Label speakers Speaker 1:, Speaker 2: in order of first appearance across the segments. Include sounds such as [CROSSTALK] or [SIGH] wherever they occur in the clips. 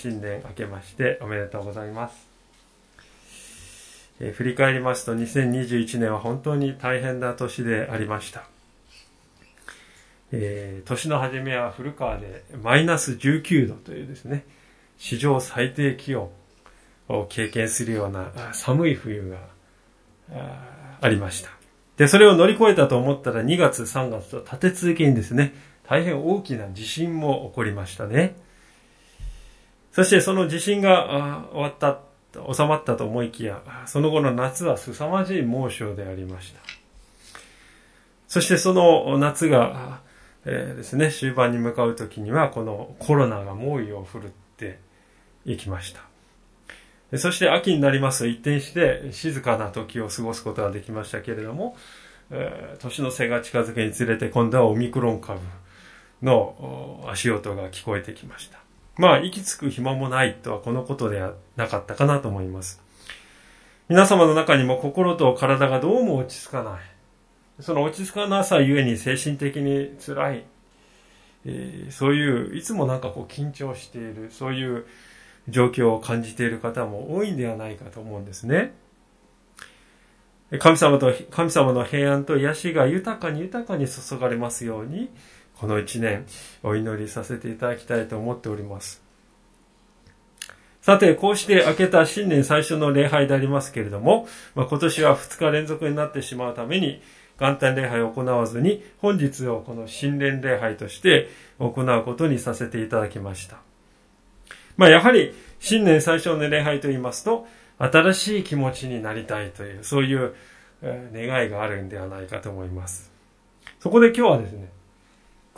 Speaker 1: 新年明けましておめでとうございます、え振り返りますと2021年は本当に大変な年でありました、えー年の初めは古川でマイナス19度というですね史上最低気温を経験するような寒い冬がありました。でそれを乗り越えたと思ったら2月3月と立て続けにですね大変大きな地震も起こりましたね。そしてその地震が終わった、収まったと思いきや、その後の夏は凄まじい猛暑でありました。そしてその夏が、えーですね、終盤に向かう時には、このコロナが猛威を振るっていきました。そして秋になります一転して静かな時を過ごすことができましたけれども、えー年の瀬が近づくにつれて今度はオミクロン株の足音が聞こえてきました。まあ、息つく暇もないとはこのことではなかったかなと思います。皆様の中にも心と体がどうも落ち着かない。その落ち着かなさゆえに精神的に辛い。えーそういう、いつもなんかこう緊張している、そういう状況を感じている方も多いんではないかと思うんですね。神様と、神様の平安と癒しが豊かに豊かに注がれますように、この一年お祈りさせていただきたいと思っております。さて、こうして明けた新年最初の礼拝でありますけれども、まあ、今年は2日連続になってしまうために、元旦礼拝を行わずに、本日をこの新年礼拝として行うことにさせていただきました。まあ、やはり、新年最初の礼拝と言いますと、新しい気持ちになりたいという、そういう願いがあるんではないかと思います。そこで今日はですね、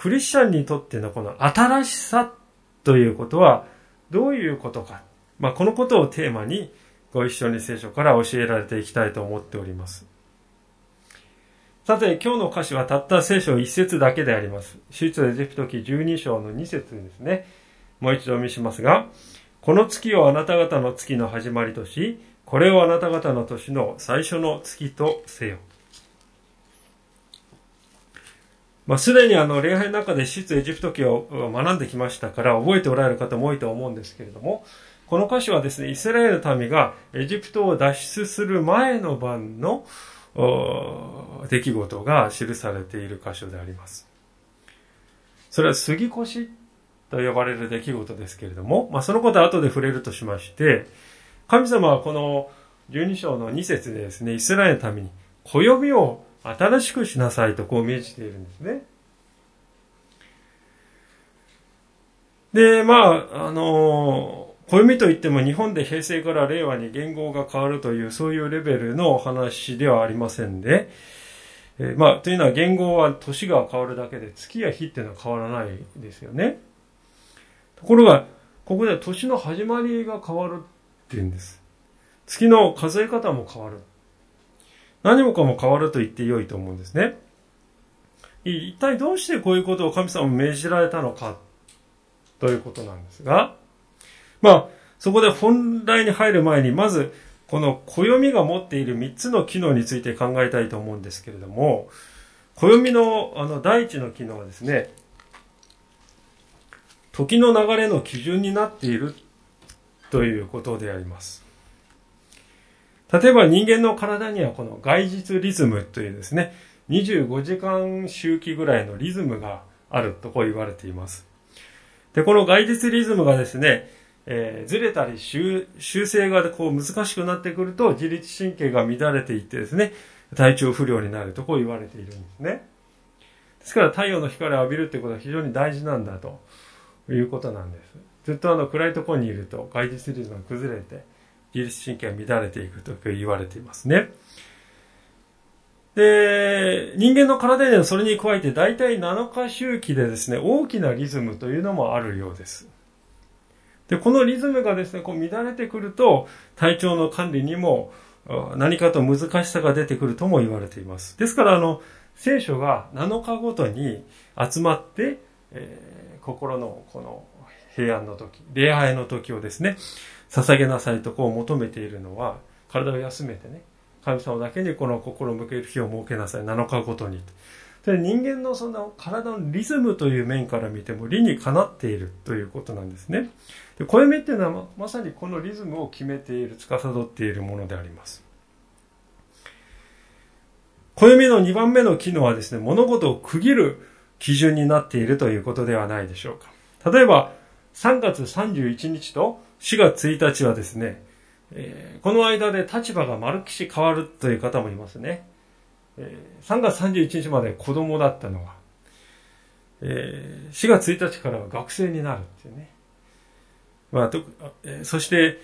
Speaker 1: クリスチャンにとってのこの新しさということはどういうことか。まあ、このことをテーマにご一緒に聖書から教えられていきたいと思っております。さて、今日の歌詞はたった聖書一節だけであります。出エジプト記12章の2節ですね。もう一度お見しますが、この月をあなた方の月の始まりとし、これをあなた方の年の最初の月とせよ。まあ、すでにあの、礼拝の中で出エジプト記を学んできましたから、覚えておられる方も多いと思うんですけれども、この歌詞はですね、イスラエルの民がエジプトを脱出する前の晩の出来事が記されている箇所であります。それは杉越と呼ばれる出来事ですけれども、まあ、そのことは後で触れるとしまして、神様はこの12章の2節でですね、イスラエルの民に暦を新しくしなさいとこう命じているんですね。で、まあ、あの、暦といっても日本で平成から令和に元号が変わるというそういうレベルのお話ではありませんで、えーまあ、というのは元号は年が変わるだけで月や日っていうのは変わらないですよね。ところが、ここでは年の始まりが変わるっていうんです。月の数え方も変わる。何もかも変わると言って良いと思うんですね。一体どうしてこういうことを神様に命じられたのかということなんですが、まあ、そこで本題に入る前に、まず、この暦が持っている3つの機能について考えたいと思うんですけれども、暦のあの第一の機能はですね、時の流れの基準になっているということであります。例えば人間の体にはこの外日リズムというですね、25時間周期ぐらいのリズムがあるとこう言われています。で、この外日リズムがですね、えーずれたり修正がこう難しくなってくると自律神経が乱れていってですね、体調不良になるとこう言われているんですね。ですから太陽の光を浴びるってことは非常に大事なんだということなんです。ずっとあの暗いところにいると外日リズムが崩れて自律神経が乱れていくと言われていますね。で、人間の体にはそれに加えて大体7日周期でですね、大きなリズムというのもあるようです。で、このリズムがですね、こう乱れてくると、体調の管理にも何かと難しさが出てくるとも言われています。ですから、あの、聖書が7日ごとに集まって、えー、心のこの平安の時、礼拝の時をですね、捧げなさいとこう求めているのは、体を休めてね、神様だけにこの心を向ける日を設けなさい、7日ごとに。で人間のその体のリズムという面から見ても理にかなっているということなんですね。で暦っていうのはまさにこのリズムを決めている、司っているものであります。暦の2番目の機能はですね、物事を区切る基準になっているということではないでしょうか。例えば、3月31日と4月1日はですね、えー、この間で立場が丸きし変わるという方もいますね。えー、3月31日まで子供だったのが、えー、4月1日からは学生になるっていうね。まあ、とえー、そして、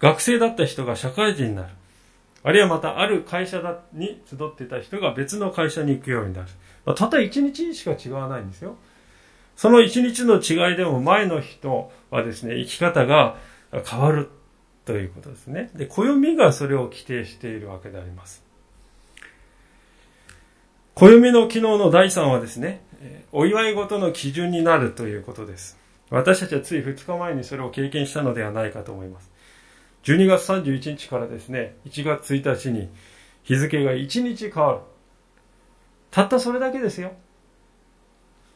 Speaker 1: 学生だった人が社会人になる。あるいはまたある会社だに集っていた人が別の会社に行くようになる。まあ、たった1日しか違わないんですよ。その1日の違いでも前の人はですね、生き方が変わるということですね。で、暦がそれを規定しているわけであります。暦の機能の第3はですね、お祝い事の基準になるということです。私たちはつい2日前にそれを経験したのではないかと思います。12月31日からですね、1月1日に日付が1日変わる。たったそれだけですよ。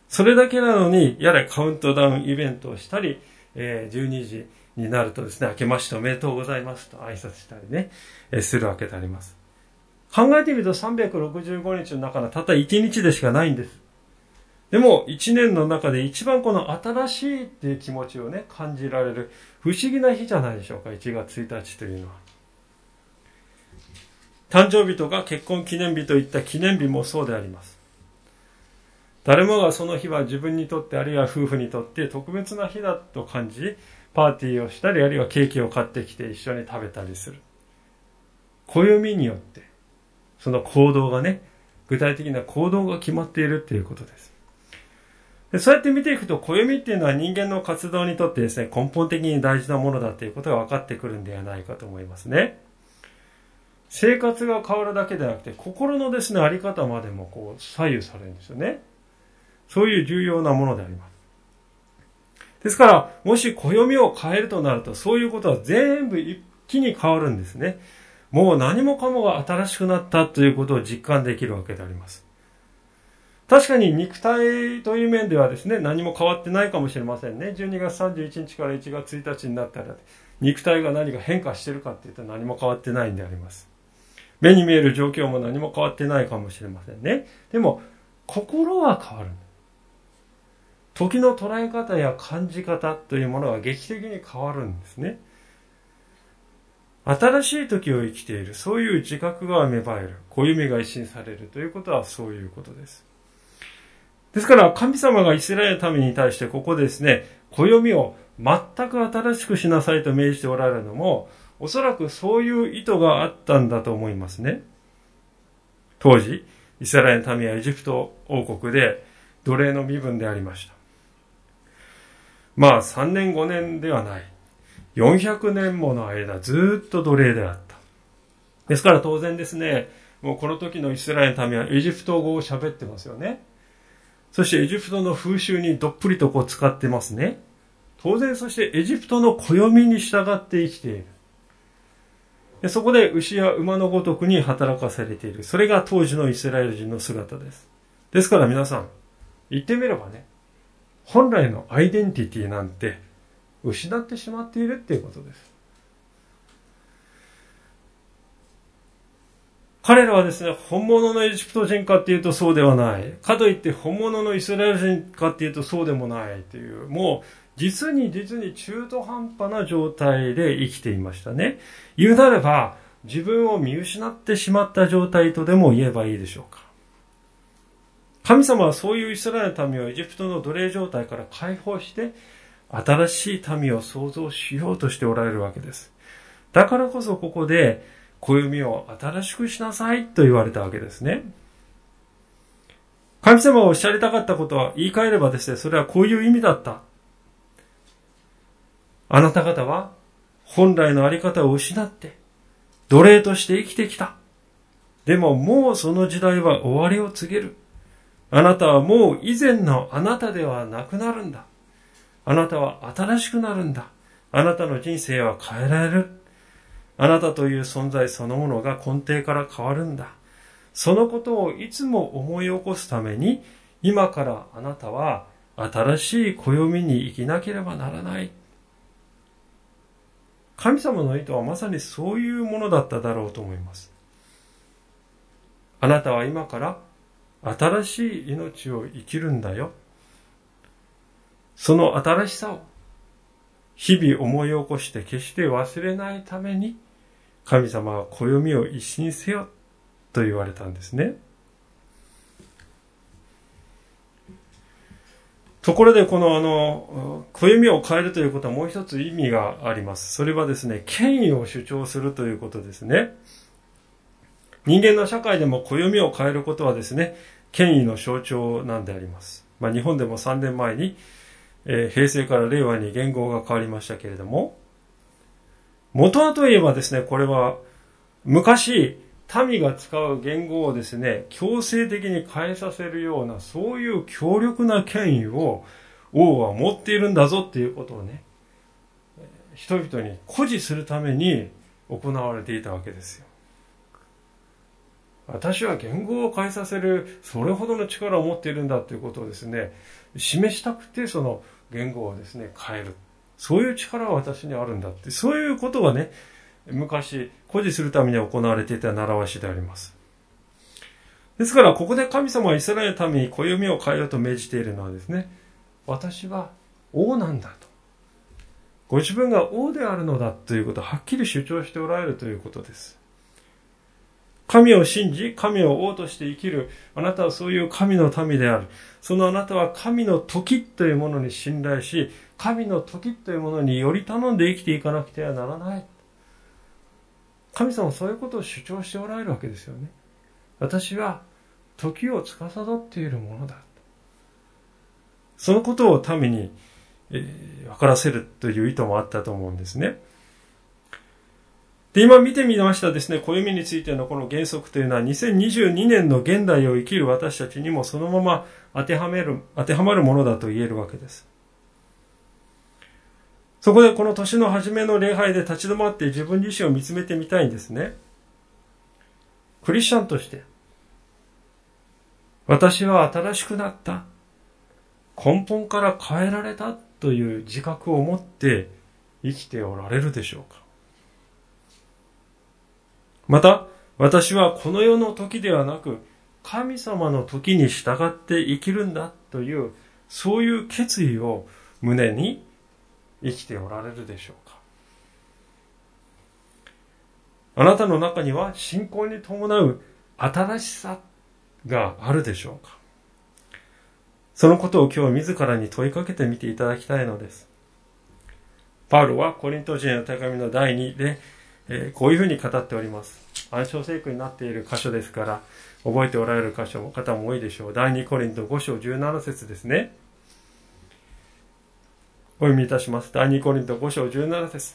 Speaker 1: それだけなのに、やれカウントダウンイベントをしたり、えー、12時になるとですね、明けましておめでとうございますと挨拶したりね、えー、するわけであります。考えてみると365日の中のたった1日でしかないんです。でも、1年の中で一番この新しいっていう気持ちをね、感じられる不思議な日じゃないでしょうか、1月1日というのは。誕生日とか結婚記念日といった記念日もそうであります。誰もがその日は自分にとってあるいは夫婦にとって特別な日だと感じ、パーティーをしたりあるいはケーキを買ってきて一緒に食べたりする。暦によってその行動がね、具体的な行動が決まっているっていうことです。でそうやって見ていくと、暦っていうのは人間の活動にとってですね、根本的に大事なものだということが分かってくるんではないかと思いますね。生活が変わるだけでなくて、心のですね、あり方までもこう左右されるんですよね。そういう重要なものであります。ですから、もし暦を変えるとなると、そういうことは全部一気に変わるんですね。もう何もかもが新しくなったということを実感できるわけであります。確かに肉体という面ではですね、何も変わってないかもしれませんね。12月31日から1月1日になったら、肉体が何か変化してるかっていうと何も変わってないんであります。目に見える状況も何も変わってないかもしれませんね。でも、心は変わる。時の捉え方や感じ方というものが劇的に変わるんですね。新しい時を生きている、そういう自覚が芽生える、暦が一新されるということはそういうことです。ですから、神様がイスラエルの民に対してここですね、暦を全く新しくしなさいと命じておられるのも、おそらくそういう意図があったんだと思いますね。当時、イスラエルの民はエジプト王国で奴隷の身分でありました。まあ、3年5年ではない。400年もの間ずっと奴隷であった。ですから当然ですね、もうこの時のイスラエルの民はエジプト語を喋ってますよね。そしてエジプトの風習にどっぷりとこう使ってますね。当然そしてエジプトの暦に従って生きている。でそこで牛や馬のごとくに働かされている。それが当時のイスラエル人の姿です。ですから皆さん、言ってみればね、本来のアイデンティティなんて失ってしまっているっていうことです。彼らはですね、本物のエジプト人かっていうとそうではない。かといって本物のイスラエル人かっていうとそうでもないという、もう実に実に中途半端な状態で生きていましたね。言うなれば、自分を見失ってしまった状態とでも言えばいいでしょうか。神様はそういうイスラエルの民をエジプトの奴隷状態から解放して、新しい民を創造しようとしておられるわけです。だからこそここで、暦を新しくしなさいと言われたわけですね。神様がおっしゃりたかったことは言い換えればですね、それはこういう意味だった。あなた方は本来のあり方を失って、奴隷として生きてきた。でももうその時代は終わりを告げる。あなたはもう以前のあなたではなくなるんだ。あなたは新しくなるんだ。あなたの人生は変えられる。あなたという存在そのものが根底から変わるんだ。そのことをいつも思い起こすために、今からあなたは新しい暦に生きなければならない。神様の意図はまさにそういうものだっただろうと思います。あなたは今から新しい命を生きるんだよ。その新しさを日々思い起こして決して忘れないために神様は暦を一新せよと言われたんですね。ところでこのあの、暦を変えるということはもう一つ意味があります。それはですね、権威を主張するということですね。人間の社会でも暦を変えることはですね、権威の象徴なんであります。まあ、日本でも3年前に、えー、平成から令和に言語が変わりましたけれども、元はといえばですね、これは昔、民が使う言語をですね、強制的に変えさせるような、そういう強力な権威を王は持っているんだぞっていうことをね、人々に誇示するために行われていたわけですよ。私は言語を変えさせるそれほどの力を持っているんだということをですね示したくてその言語をですね変える。そういう力は私にあるんだって。そういうことがね昔誇示するために行われていた習わしであります。ですからここで神様はイスラエルのために暦を変えようと命じているのはですね私は王なんだと。ご自分が王であるのだということをはっきり主張しておられるということです。神を信じ、神を王として生きる。あなたはそういう神の民である。そのあなたは神の時というものに信頼し、神の時というものにより頼んで生きていかなくてはならない。神様はそういうことを主張しておられるわけですよね。私は時を司っているものだ。そのことを民に、えー、分からせるという意図もあったと思うんですね。で、今見てみましたですね、暦についてのこの原則というのは2022年の現代を生きる私たちにもそのまま当てはめる、当てはまるものだと言えるわけです。そこでこの年の初めの礼拝で立ち止まって自分自身を見つめてみたいんですね。クリスチャンとして、私は新しくなった。根本から変えられたという自覚を持って生きておられるでしょうかまた、私はこの世の時ではなく、神様の時に従って生きるんだという、そういう決意を胸に生きておられるでしょうか。あなたの中には信仰に伴う新しさがあるでしょうか。そのことを今日自らに問いかけてみていただきたいのです。パウロはコリント人への手紙の第2でえー、こういうふうに語っております。暗唱聖句になっている箇所ですから、覚えておられる箇所も方も多いでしょう。第2コリント5章17節ですね。お読みいたします。第2コリント5章17節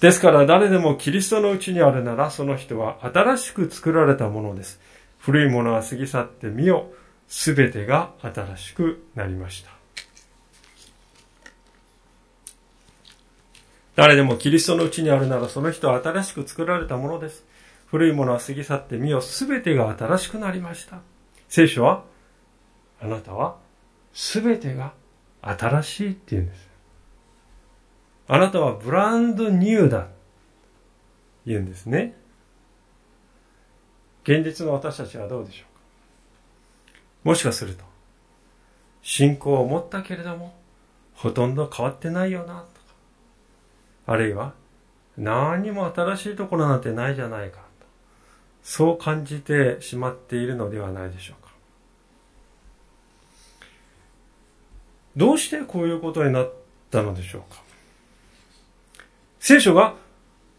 Speaker 1: ですから誰でもキリストのうちにあるならその人は新しく作られたものです。古いものは過ぎ去ってみよ。すべてが新しくなりました。誰でもキリストのうちにあるならその人は新しく作られたものです。古いものは過ぎ去ってみよ、すべてが新しくなりました。聖書は、あなたはすべてが新しいって言うんです。あなたはブランドニューだ。言うんですね。現実の私たちはどうでしょうかもしかすると、信仰を持ったけれども、ほとんど変わってないよな、あるいは何も新しいところなんてないじゃないか。とそう感じてしまっているのではないでしょうか。どうしてこういうことになったのでしょうか。聖書が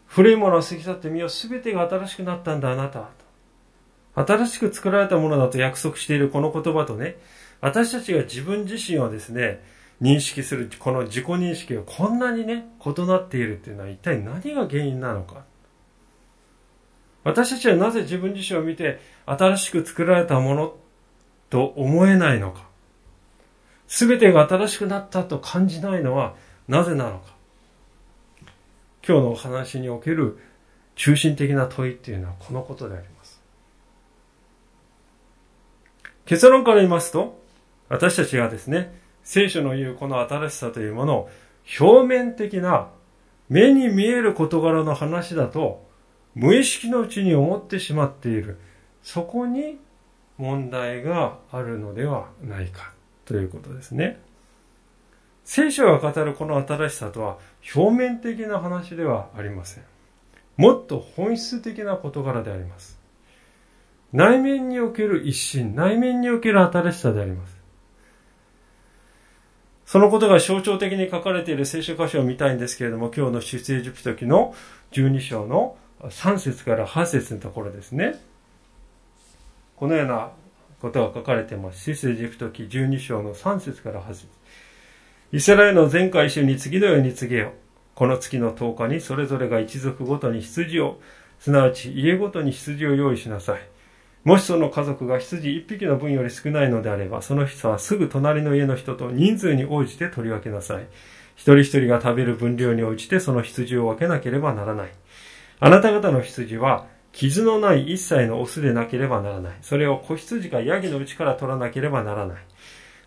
Speaker 1: 古いものを過ぎ去ってみよう全てが新しくなったんだあなた新しく作られたものだと約束しているこの言葉とね私たちが自分自身をですね認識するこの自己認識がこんなにね、異なっているっていうのは一体何が原因なのか。私たちはなぜ自分自身を見て新しく作られたものと思えないのか。すべてが新しくなったと感じないのはなぜなのか。今日のお話における中心的な問いっていうのはこのことであります。結論から言いますと、私たちがですね、聖書の言うこの新しさというものを表面的な目に見える事柄の話だと無意識のうちに思ってしまっている。そこに問題があるのではないかということですね。聖書が語るこの新しさとは表面的な話ではありません。もっと本質的な事柄であります。内面における一心、内面における新しさであります。そのことが象徴的に書かれている聖書箇所を見たいんですけれども、今日の出エジプト記の12章の3節から8節のところですね。このようなことが書かれています。出エジプト記12章の3節から8節イスラエルの全回収に次のように告げよ。この月の10日にそれぞれが一族ごとに羊を、すなわち家ごとに羊を用意しなさい。もしその家族が羊一匹の分より少ないのであれば、その人はすぐ隣の家の人と人数に応じて取り分けなさい。一人一人が食べる分量に応じてその羊を分けなければならない。あなた方の羊は、傷のない一切のオスでなければならない。それを子羊かヤギのうちから取らなければならない。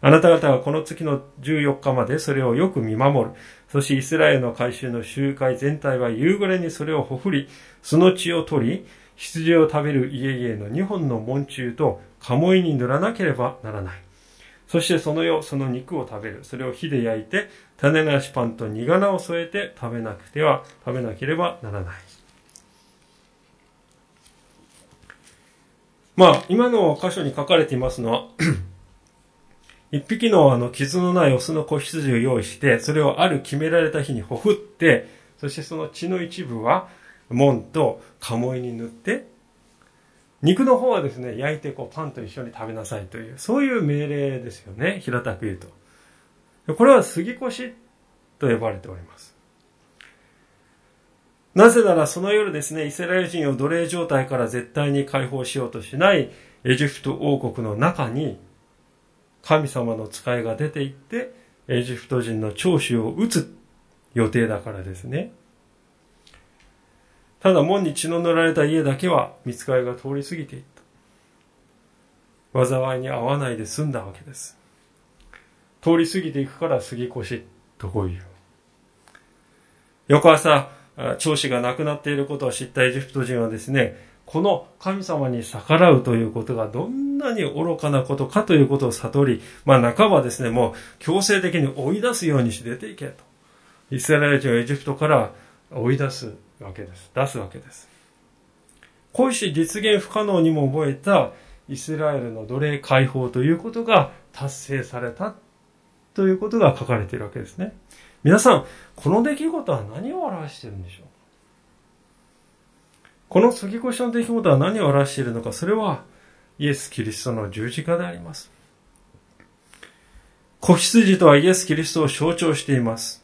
Speaker 1: あなた方はこの月の14日までそれをよく見守る。そしてイスラエルの改宗の集会全体は夕暮れにそれをほふり、その血を取り、羊を食べる家々の2本の門中と鴨居に塗らなければならない。そしてその夜、その肉を食べる。それを火で焼いて、種なしパンと苦菜を添えて食べなくては、食べなければならない。まあ、今の箇所に書かれていますのは [CLEARS THROAT] 一匹のあの傷のないオスの子羊を用意して、それをある決められた日にほふって、そしてその血の一部は門と鴨居に塗って、肉の方はですね、焼いてこうパンと一緒に食べなさいという、そういう命令ですよね、平たく言うと。これは杉越と呼ばれております。なぜならその夜ですね、イスラエル人を奴隷状態から絶対に解放しようとしないエジプト王国の中に、神様の使いが出て行って、エジプト人の長州を撃つ予定だからですね。ただ門に血の塗られた家だけは見つかりが通り過ぎていった。災いに遭わないで済んだわけです。通り過ぎていくから杉越とこいう。翌朝、長子が亡くなっていることを知ったエジプト人はですね、この神様に逆らうということがどんなに愚かなことかということを悟り、まあ半ばですね、もう強制的に追い出すようにして出ていけと。イスラエル人をエジプトから追い出すわけです。出すわけです。こうし実現不可能にも覚えたイスラエルの奴隷解放ということが達成されたということが書かれているわけですね。皆さん、この出来事は何を表しているんでしょう？この杉越しの出来事は何を表しているのか、それはイエス・キリストの十字架であります。子羊とはイエス・キリストを象徴しています。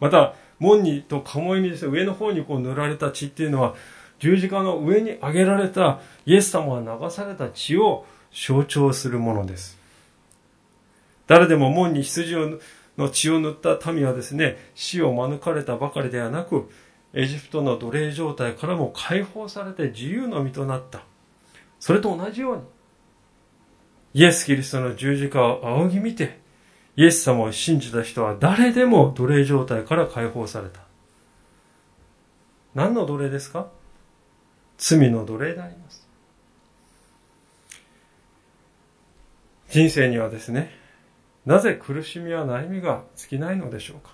Speaker 1: また、門にと鴨居にですね、上の方にこう塗られた血っていうのは、十字架の上に上げられたイエス様が流された血を象徴するものです。誰でも門に羊をの血を塗った民はですね、死を免れたばかりではなく、エジプトの奴隷状態からも解放されて自由の身となった。それと同じように、イエス・キリストの十字架を仰ぎ見て、イエス様を信じた人は誰でも奴隷状態から解放された。何の奴隷ですか？罪の奴隷であります。人生にはですね、なぜ苦しみや悩みが尽きないのでしょうか？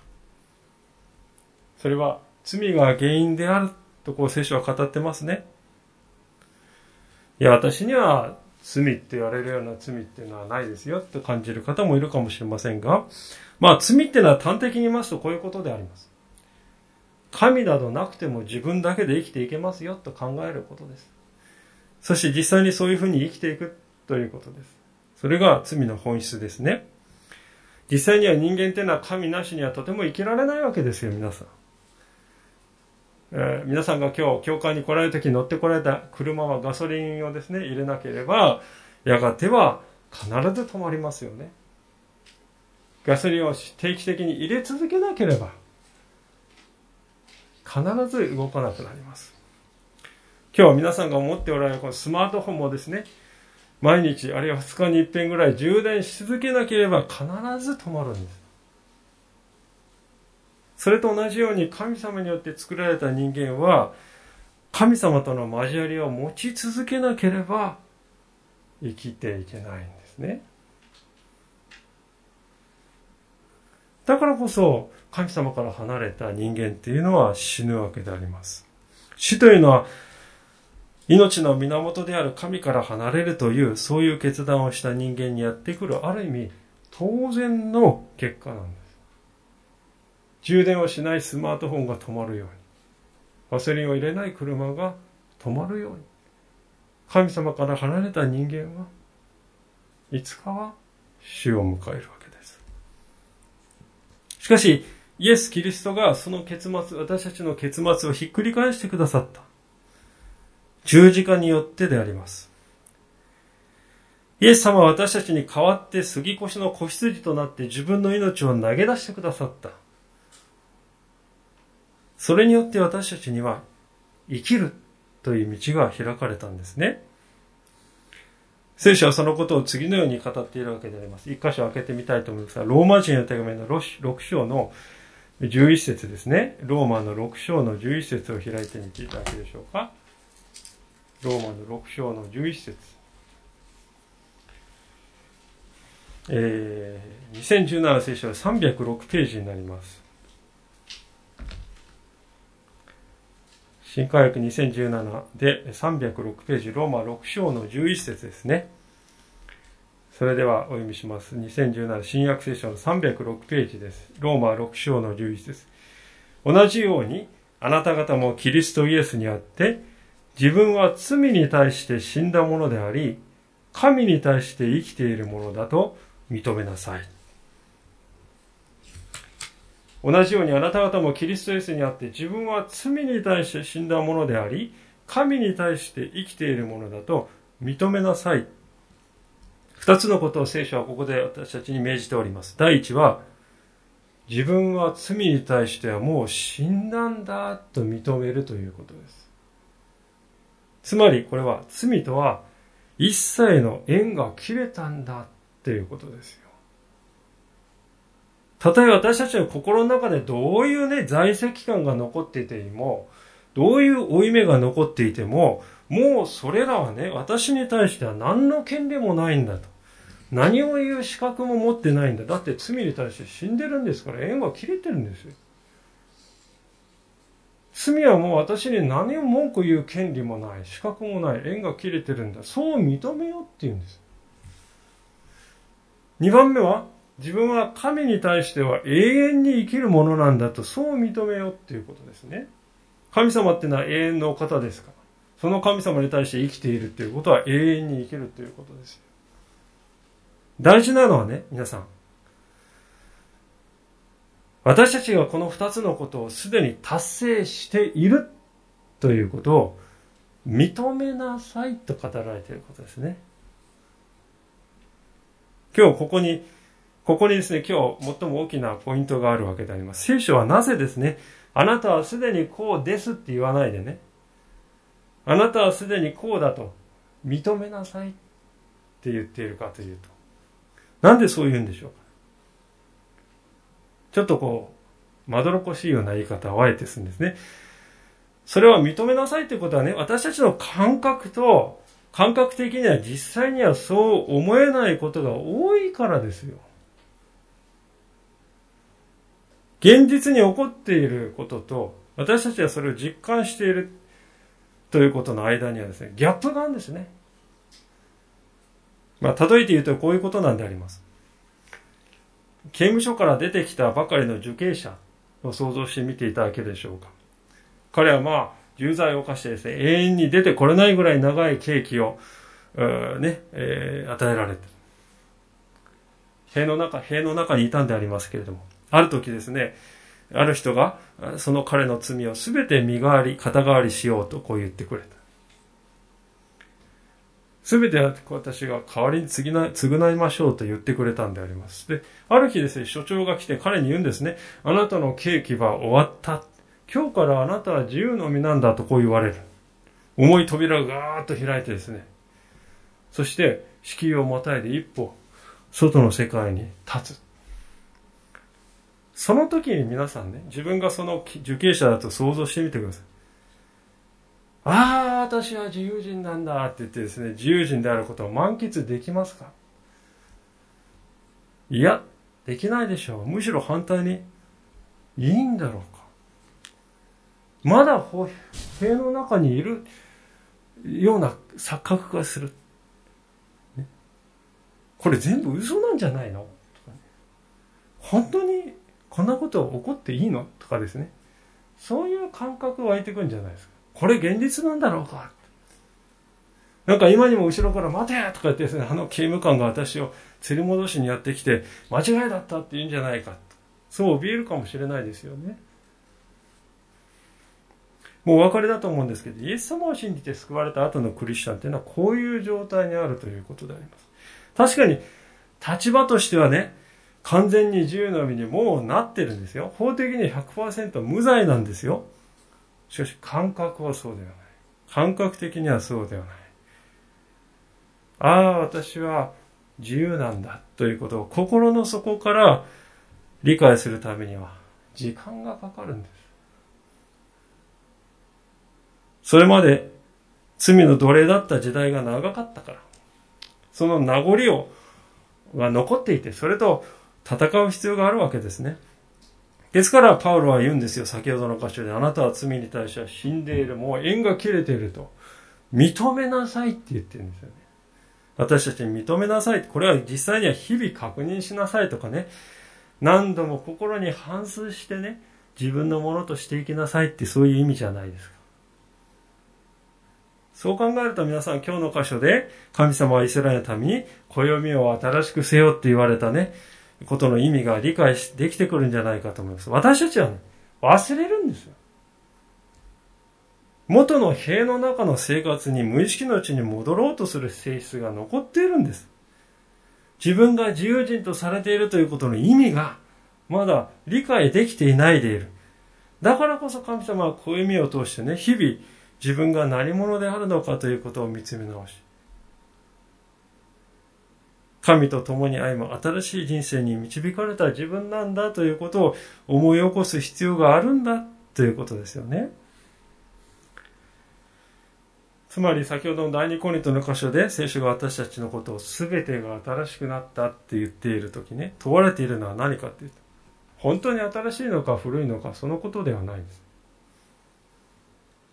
Speaker 1: それは罪が原因であるとこう聖書は語ってますね。いや、私には罪って言われるような罪っていうのはないですよって感じる方もいるかもしれませんが、まあ罪っていうのは端的に言いますとこういうことであります。神などなくても自分だけで生きていけますよと考えることです。そして実際にそういうふうに生きていくということです。それが罪の本質ですね。実際には人間っていうのは神なしにはとても生きられないわけですよ、皆さん。えー、皆さんが今日、教会に来られる時に乗ってこられた車はガソリンをですね、入れなければ、やがては必ず止まりますよね。ガソリンを定期的に入れ続けなければ、必ず動かなくなります。今日は皆さんが持っておられるこのスマートフォンもですね、毎日あるいは2日に一遍ぐらい充電し続けなければ必ず止まるんです。それと同じように神様によって作られた人間は神様との交わりを持ち続けなければ生きていけないんですね。だからこそ神様から離れた人間っていうのは死ぬわけであります。死というのは命の源である神から離れるという、そういう決断をした人間にやってくる、ある意味、当然の結果なんです。充電をしないスマートフォンが止まるように、ガソリンを入れない車が止まるように、神様から離れた人間はいつかは死を迎えるわけです。しかし、イエス・キリストがその結末、私たちの結末をひっくり返してくださった。十字架によってであります。イエス様は私たちに代わって杉越の子羊となって自分の命を投げ出してくださった。それによって私たちには生きるという道が開かれたんですね。聖書はそのことを次のように語っているわけであります。一箇所開けてみたいと思いますが、ローマ人の手紙の6章の11節ですね。ローマの6章の11節を開いてみていただけでしょうか。ローマの6章の11節えー、2017聖書は306ページになります。新科学2017で306ページ、ローマ6章の11節ですね。それではお読みします。2017新約聖書の306ページです。ローマ6章の11節同じように、あなた方もキリストイエスにあって、自分は罪に対して死んだものであり、神に対して生きているものだと認めなさい。同じようにあなた方もキリストイエスにあって自分は罪に対して死んだものであり、神に対して生きているものだと認めなさい。二つのことを聖書はここで私たちに命じております。第一は、自分は罪に対してはもう死んだんだと認めるということです。つまりこれは罪とは一切の縁が切れたんだっていうことですよ。たとえ私たちの心の中でどういうね、在籍感が残っていても、どういう負い目が残っていても、もうそれらはね、私に対しては何の権利もないんだと。何を言う資格も持ってないんだ。だって罪に対して死んでるんですから縁は切れてるんですよ。罪はもう私に何を文句言う権利もない、資格もない、縁が切れてるんだ。そう認めようって言うんです。二番目は、自分は神に対しては永遠に生きるものなんだと、そう認めようっていうことですね。神様っていうのは永遠の方ですから。その神様に対して生きているっていうことは永遠に生きるということです。大事なのはね、皆さん。私たちがこの二つのことをすでに達成しているということを認めなさいと語られていることですね。今日ここに、ここにですね、今日最も大きなポイントがあるわけであります。聖書はなぜですね、あなたはすでにこうですって言わないでね、あなたはすでにこうだと認めなさいって言っているかというと、なんでそう言うんでしょうかちょっとこう、まどろこしいような言い方をあえてするんですね。それは認めなさいということはね、私たちの感覚と、感覚的には実際にはそう思えないことが多いからですよ。現実に起こっていることと、私たちはそれを実感しているということの間にはですね、ギャップがあるんですね。まあ、例えて言うとこういうことなんであります。刑務所から出てきたばかりの受刑者を想像してみていただけでしょうか。彼はまあ、重罪を犯してですね、永遠に出てこれないぐらい長い刑期を、ね、えー、与えられて。塀の中、塀の中にいたんでありますけれども、ある時ですね、ある人が、その彼の罪を全て身代わり、肩代わりしようとこう言ってくれた。すべて私が代わりに償いましょうと言ってくれたんであります。で、ある日ですね、所長が来て彼に言うんですね。あなたの刑期は終わった。今日からあなたは自由の身なんだとこう言われる。重い扉がガーッと開いてですね。そして、敷居をまたいで一歩、外の世界に立つ。その時に皆さんね、自分がその受刑者だと想像してみてください。ああ、私は自由人なんだって言ってですね、自由人であることを満喫できますか？いや、できないでしょう。むしろ反対に、いいんだろうか？まだ塀の中にいるような錯覚がする。ね、これ全部嘘なんじゃないの、本当にこんなこと起こっていいの？とかですね。そういう感覚湧いてくるんじゃないですか。これ現実なんだろうかなんか今にも後ろから待てとか言ってですね、あの刑務官が私を連れ戻しにやってきて、間違いだったって言うんじゃないか。そう怯えるかもしれないですよね。もうお別れだと思うんですけど、イエス様を信じて救われた後のクリスチャンっていうのはこういう状態にあるということであります。確かに、立場としてはね、完全に自由の身にもうなってるんですよ。法的に100%無罪なんですよ。しかし感覚はそうではない。感覚的にはそうではない。ああ、私は自由なんだということを心の底から理解するためには時間がかかるんです。それまで罪の奴隷だった時代が長かったから、その名残をが残っていて、それと戦う必要があるわけですね。ですからパウロは言うんですよ。先ほどの箇所で。あなたは罪に対しては死んでいる。もう縁が切れていると。認めなさいって言ってるんですよね。私たちに認めなさい。これは実際には日々確認しなさいとかね。何度も心に反芻してね、自分のものとしていきなさいってそういう意味じゃないですか。そう考えると皆さん今日の箇所で神様はイスラエルのために暦を新しくせよって言われたね、ことの意味が理解できてくるんじゃないかと思います。私たちはね、忘れるんですよ。元の塀の中の生活に無意識のうちに戻ろうとする性質が残っているんです。自分が自由人とされているということの意味がまだ理解できていないでいる。だからこそ神様は暦を通してね、日々自分が何者であるのかということを見つめ直し、神と共に歩む新しい人生に導かれた自分なんだということを思い起こす必要があるんだということですよね。つまり先ほどの第二コリントの箇所で聖書が私たちのことを全てが新しくなったって言っている時ね、問われているのは何かっていうと、本当に新しいのか古いのかそのことではないんです。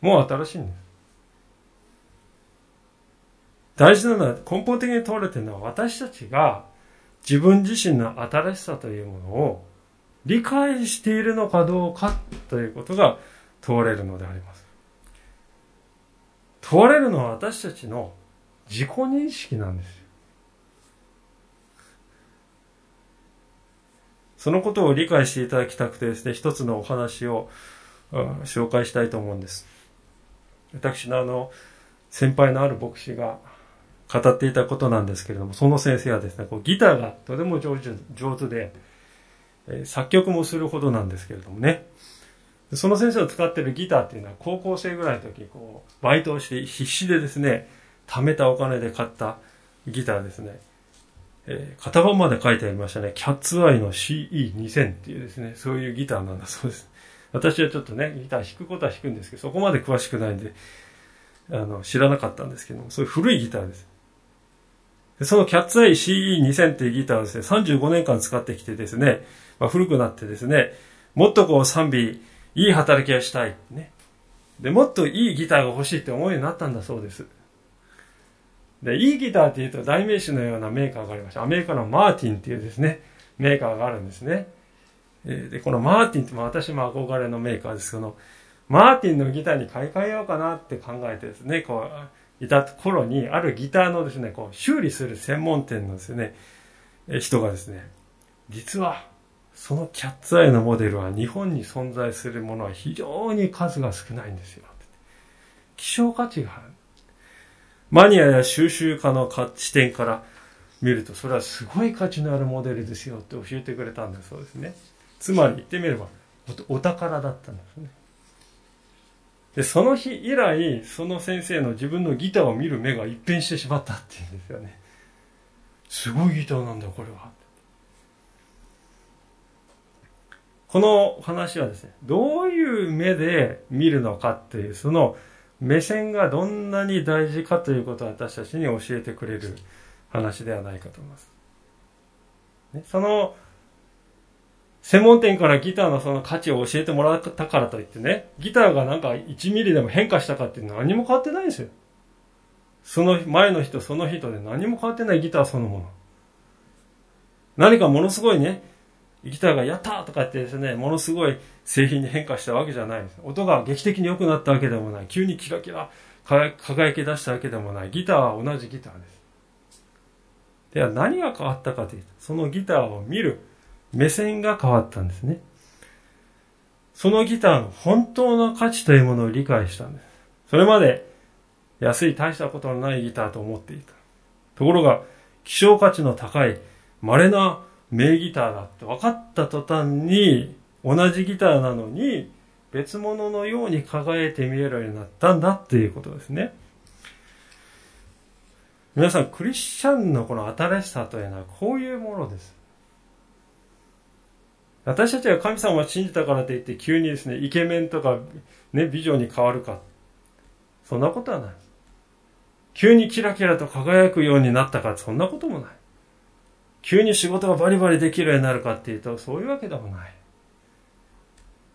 Speaker 1: もう新しいんです。大事なのは根本的に問われているのは私たちが自分自身の新しさというものを理解しているのかどうかということが問われるのであります。問われるのは私たちの自己認識なんです。そのことを理解していただきたくてですね、一つのお話を紹介したいと思うんです。私のあの、先輩のある牧師が語っていたことなんですけれども、その先生はですね、こうギターがとても上手上手で、え、作曲もするほどなんですけれどもね、その先生の使ってるギターっていうのは高校生ぐらいの時、こう、バイトをして必死でですね、貯めたお金で買ったギターですね。えー、型番まで書いてありましたね。キャッツアイの CE2000 っていうですね、そういうギターなんだそうです。私はちょっとね、ギター弾くことは弾くんですけど、そこまで詳しくないんで、あの、知らなかったんですけども、そういう古いギターです。そのキャッツアイ CE2000 っていうギターをですね、35年間使ってきてですね、まあ、古くなってですね、もっとこう賛美、いい働きをしたい。ね。で、もっといいギターが欲しいって思うようになったんだそうです。で、いいギターって言うと代名詞のようなメーカーがありました。アメリカのマーティンっていうですね、メーカーがあるんですね。で、このマーティンって私も憧れのメーカーですけど、マーティンのギターに買い替えようかなって考えてですね、こう、いた頃に、あるギターのですね、こう、修理する専門店のですね、人がですね、実はそのキャッツアイのモデルは日本に存在するものは非常に数が少ないんですよ。希少価値がある。マニアや収集家の視点から見ると、それはすごい価値のあるモデルですよって教えてくれたんだそうですね。つまり言ってみれば、お宝だったんですね。で、その日以来、その先生の自分のギターを見る目が一変してしまったっていうんですよね。すごいギターなんだ、これは。この話はですね、どういう目で見るのかっていう、その目線がどんなに大事かということを私たちに教えてくれる話ではないかと思います。ね、その、専門店からギターのその価値を教えてもらったからといってね、ギターがなんか1ミリでも変化したかっていうのは何も変わってないんですよ。その前の人、その人で何も変わってないギターそのもの。何かものすごいね、ギターがやったとか言ってですね、ものすごい製品に変化したわけじゃないんです。音が劇的に良くなったわけでもない。急にキラキラ輝き出したわけでもない。ギターは同じギターです。では何が変わったかというと、そのギターを見る目線が変わったんですね。そのギターの本当の価値というものを理解したんです。それまで安い大したことのないギターと思っていた。ところが、希少価値の高い稀な名ギターだって分かった途端に、同じギターなのに、別物のように輝いて見えるようになったんだっていうことですね。皆さん、クリスチャンのこの新しさというのはこういうものです。私たちが神様を信じたからといって急にですね、イケメンとか、ね、美女に変わるか。そんなことはない。急にキラキラと輝くようになったか、そんなこともない。急に仕事がバリバリできるようになるかっていうと、そういうわけでもない。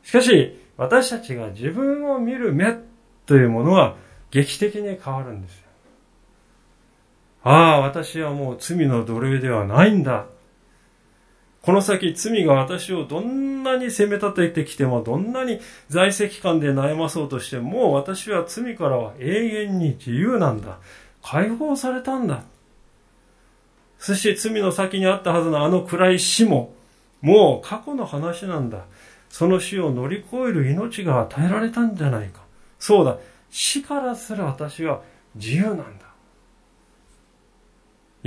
Speaker 1: しかし、私たちが自分を見る目というものは劇的に変わるんですよ。ああ、私はもう罪の奴隷ではないんだ。この先罪が私をどんなに責め立ててきても、どんなに在籍感で悩まそうとしても、もう私は罪からは永遠に自由なんだ。解放されたんだ。そして罪の先にあったはずのあの暗い死も、もう過去の話なんだ。その死を乗り越える命が与えられたんじゃないか。そうだ。死からすら私は自由なんだ。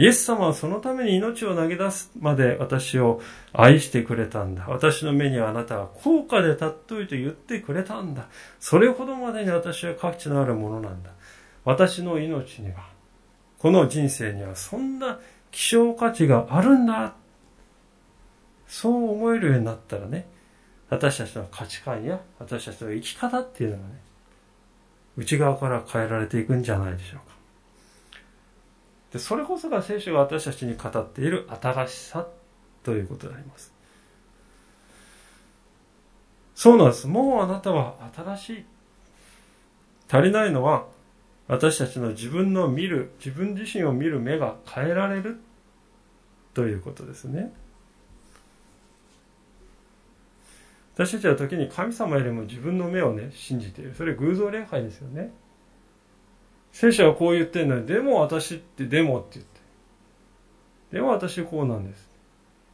Speaker 1: イエス様はそのために命を投げ出すまで私を愛してくれたんだ。私の目にはあなたは高価で尊いと言ってくれたんだ。それほどまでに私は価値のあるものなんだ。私の命には、この人生にはそんな希少価値があるんだ。そう思えるようになったらね、私たちの価値観や私たちの生き方っていうのがね、内側から変えられていくんじゃないでしょうか。で、それこそが聖書が私たちに語っている新しさということであります。そうなんです。もうあなたは新しい。足りないのは私たちの自分の見る、自分自身を見る目が変えられるということですね。私たちは時に神様よりも自分の目をね、信じている。それ偶像礼拝ですよね。聖書はこう言ってるのに、でも私ってでもって言って。でも私こうなんです。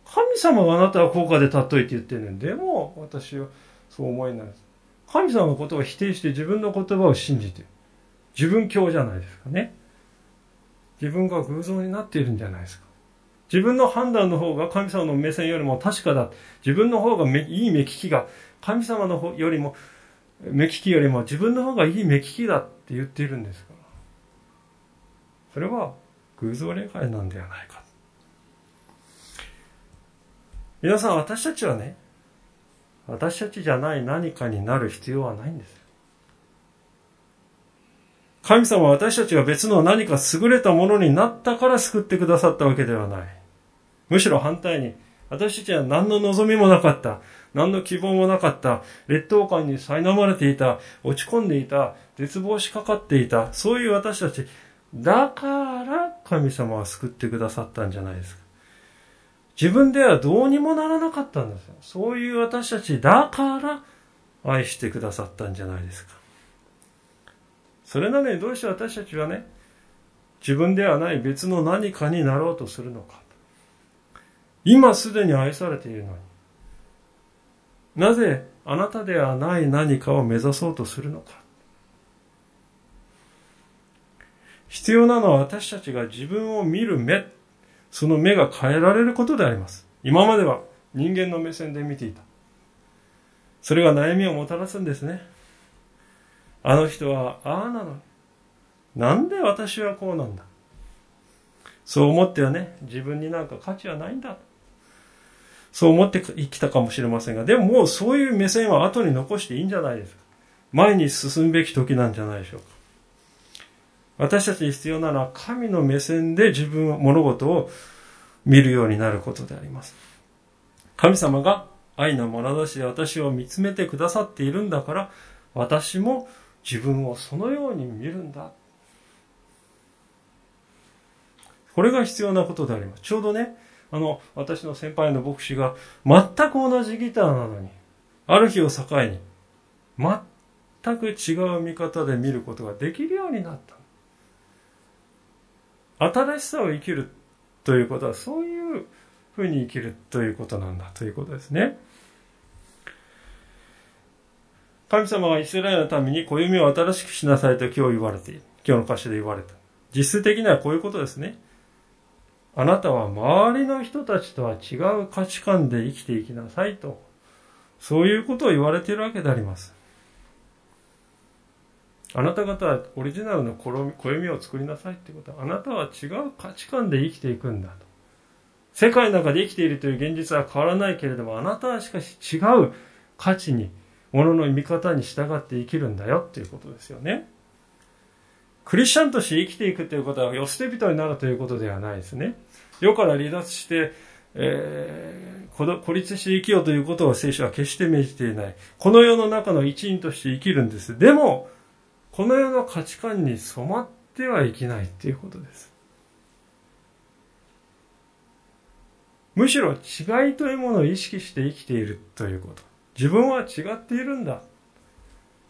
Speaker 1: 神様があなたは高価で例えて言ってるのに、でも私はそう思えないです。神様のことを否定して自分の言葉を信じて。自分教じゃないですかね。自分が偶像になっているんじゃないですか。自分の判断の方が神様の目線よりも確かだ。自分の方がいい目利きが、神様の方よりも、目利きよりも自分の方がいい目利きだって言っているんです。それは偶像礼拝なんではないか。皆さん、私たちはね、私たちじゃない何かになる必要はないんです。神様は私たちが別の何か優れたものになったから救ってくださったわけではない。むしろ反対に、私たちは何の望みもなかった。何の希望もなかった。劣等感に苛まれていた。落ち込んでいた。絶望しかかっていた。そういう私たち。だから神様は救ってくださったんじゃないですか。自分ではどうにもならなかったんですよ。そういう私たちだから愛してくださったんじゃないですか。それなのにどうして私たちはね、自分ではない別の何かになろうとするのか。今すでに愛されているのに。なぜあなたではない何かを目指そうとするのか。必要なのは私たちが自分を見る目、その目が変えられることであります。今までは人間の目線で見ていた。それが悩みをもたらすんですね。あの人はああなの。なんで私はこうなんだ。そう思ってはね、自分になんか価値はないんだ。そう思って生きたかもしれませんが、でももうそういう目線は後に残していいんじゃないですか。前に進むべき時なんじゃないでしょうか。私たちに必要なのは神の目線で自分を、物事を見るようになることであります。神様が愛の眼差しで私を見つめてくださっているんだから、私も自分をそのように見るんだ。これが必要なことであります。ちょうどね、あの、私の先輩の牧師が全く同じギターなのに、ある日を境に、全く違う見方で見ることができるようになった。新しさを生きるということは、そういうふうに生きるということなんだということですね。神様がイスラエルのために暦を新しくしなさいと今日言われている。今日の歌詞で言われた。実質的にはこういうことですね。あなたは周りの人たちとは違う価値観で生きていきなさいと、そういうことを言われているわけであります。あなた方はオリジナルの暦を作りなさいってことは、あなたは違う価値観で生きていくんだと。世界の中で生きているという現実は変わらないけれども、あなたはしかし違う価値に、ものの見方に従って生きるんだよっていうことですよね。クリスチャンとして生きていくということは、よ捨て人になるということではないですね。世から離脱して、えー、孤立して生きようということを聖書は決して命じていない。この世の中の一員として生きるんです。でも、この世の価値観に染まってはいけないっていうことです。むしろ違いというものを意識して生きているということ。自分は違っているんだ。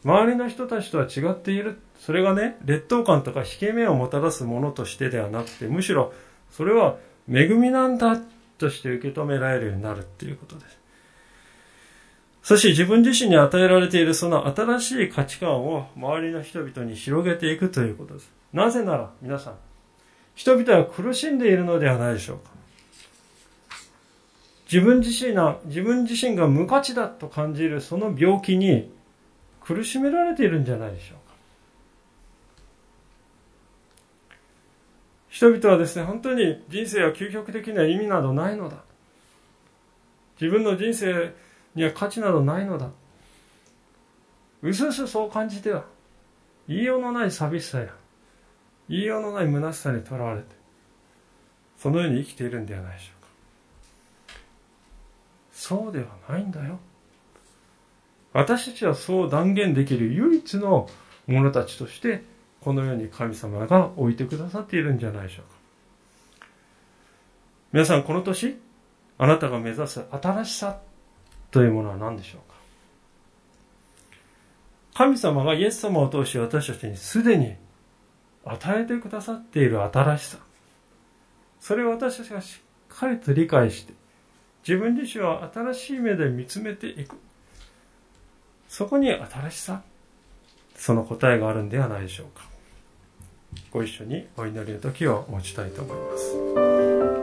Speaker 1: 周りの人たちとは違っている。それがね、劣等感とか引け目をもたらすものとしてではなくて、むしろそれは恵みなんだとして受け止められるようになるっていうことです。そして自分自身に与えられているその新しい価値観を周りの人々に広げていくということです。なぜなら皆さん、人々は苦しんでいるのではないでしょうか。自分自身が、自分自身が無価値だと感じるその病気に苦しめられているんじゃないでしょうか。人々はですね、本当に人生は究極的な意味などないのだ。自分の人生には価値などないのだ。うすうすそう感じては、言いようのない寂しさや、言いようのない虚しさにとらわれて、そのように生きているんではないでしょうか。そうではないんだよ。私たちはそう断言できる唯一の者たちとして、このように神様が置いてくださっているんじゃないでしょうか。皆さん、この年、あなたが目指す新しさというものは何でしょうか？神様がイエス様を通して私たちにすでに与えてくださっている新しさ。それを私たちがしっかりと理解して、自分自身を新しい目で見つめていく。そこに新しさ、その答えがあるんではないでしょうか。ご一緒にお祈りの時を持ちたいと思います。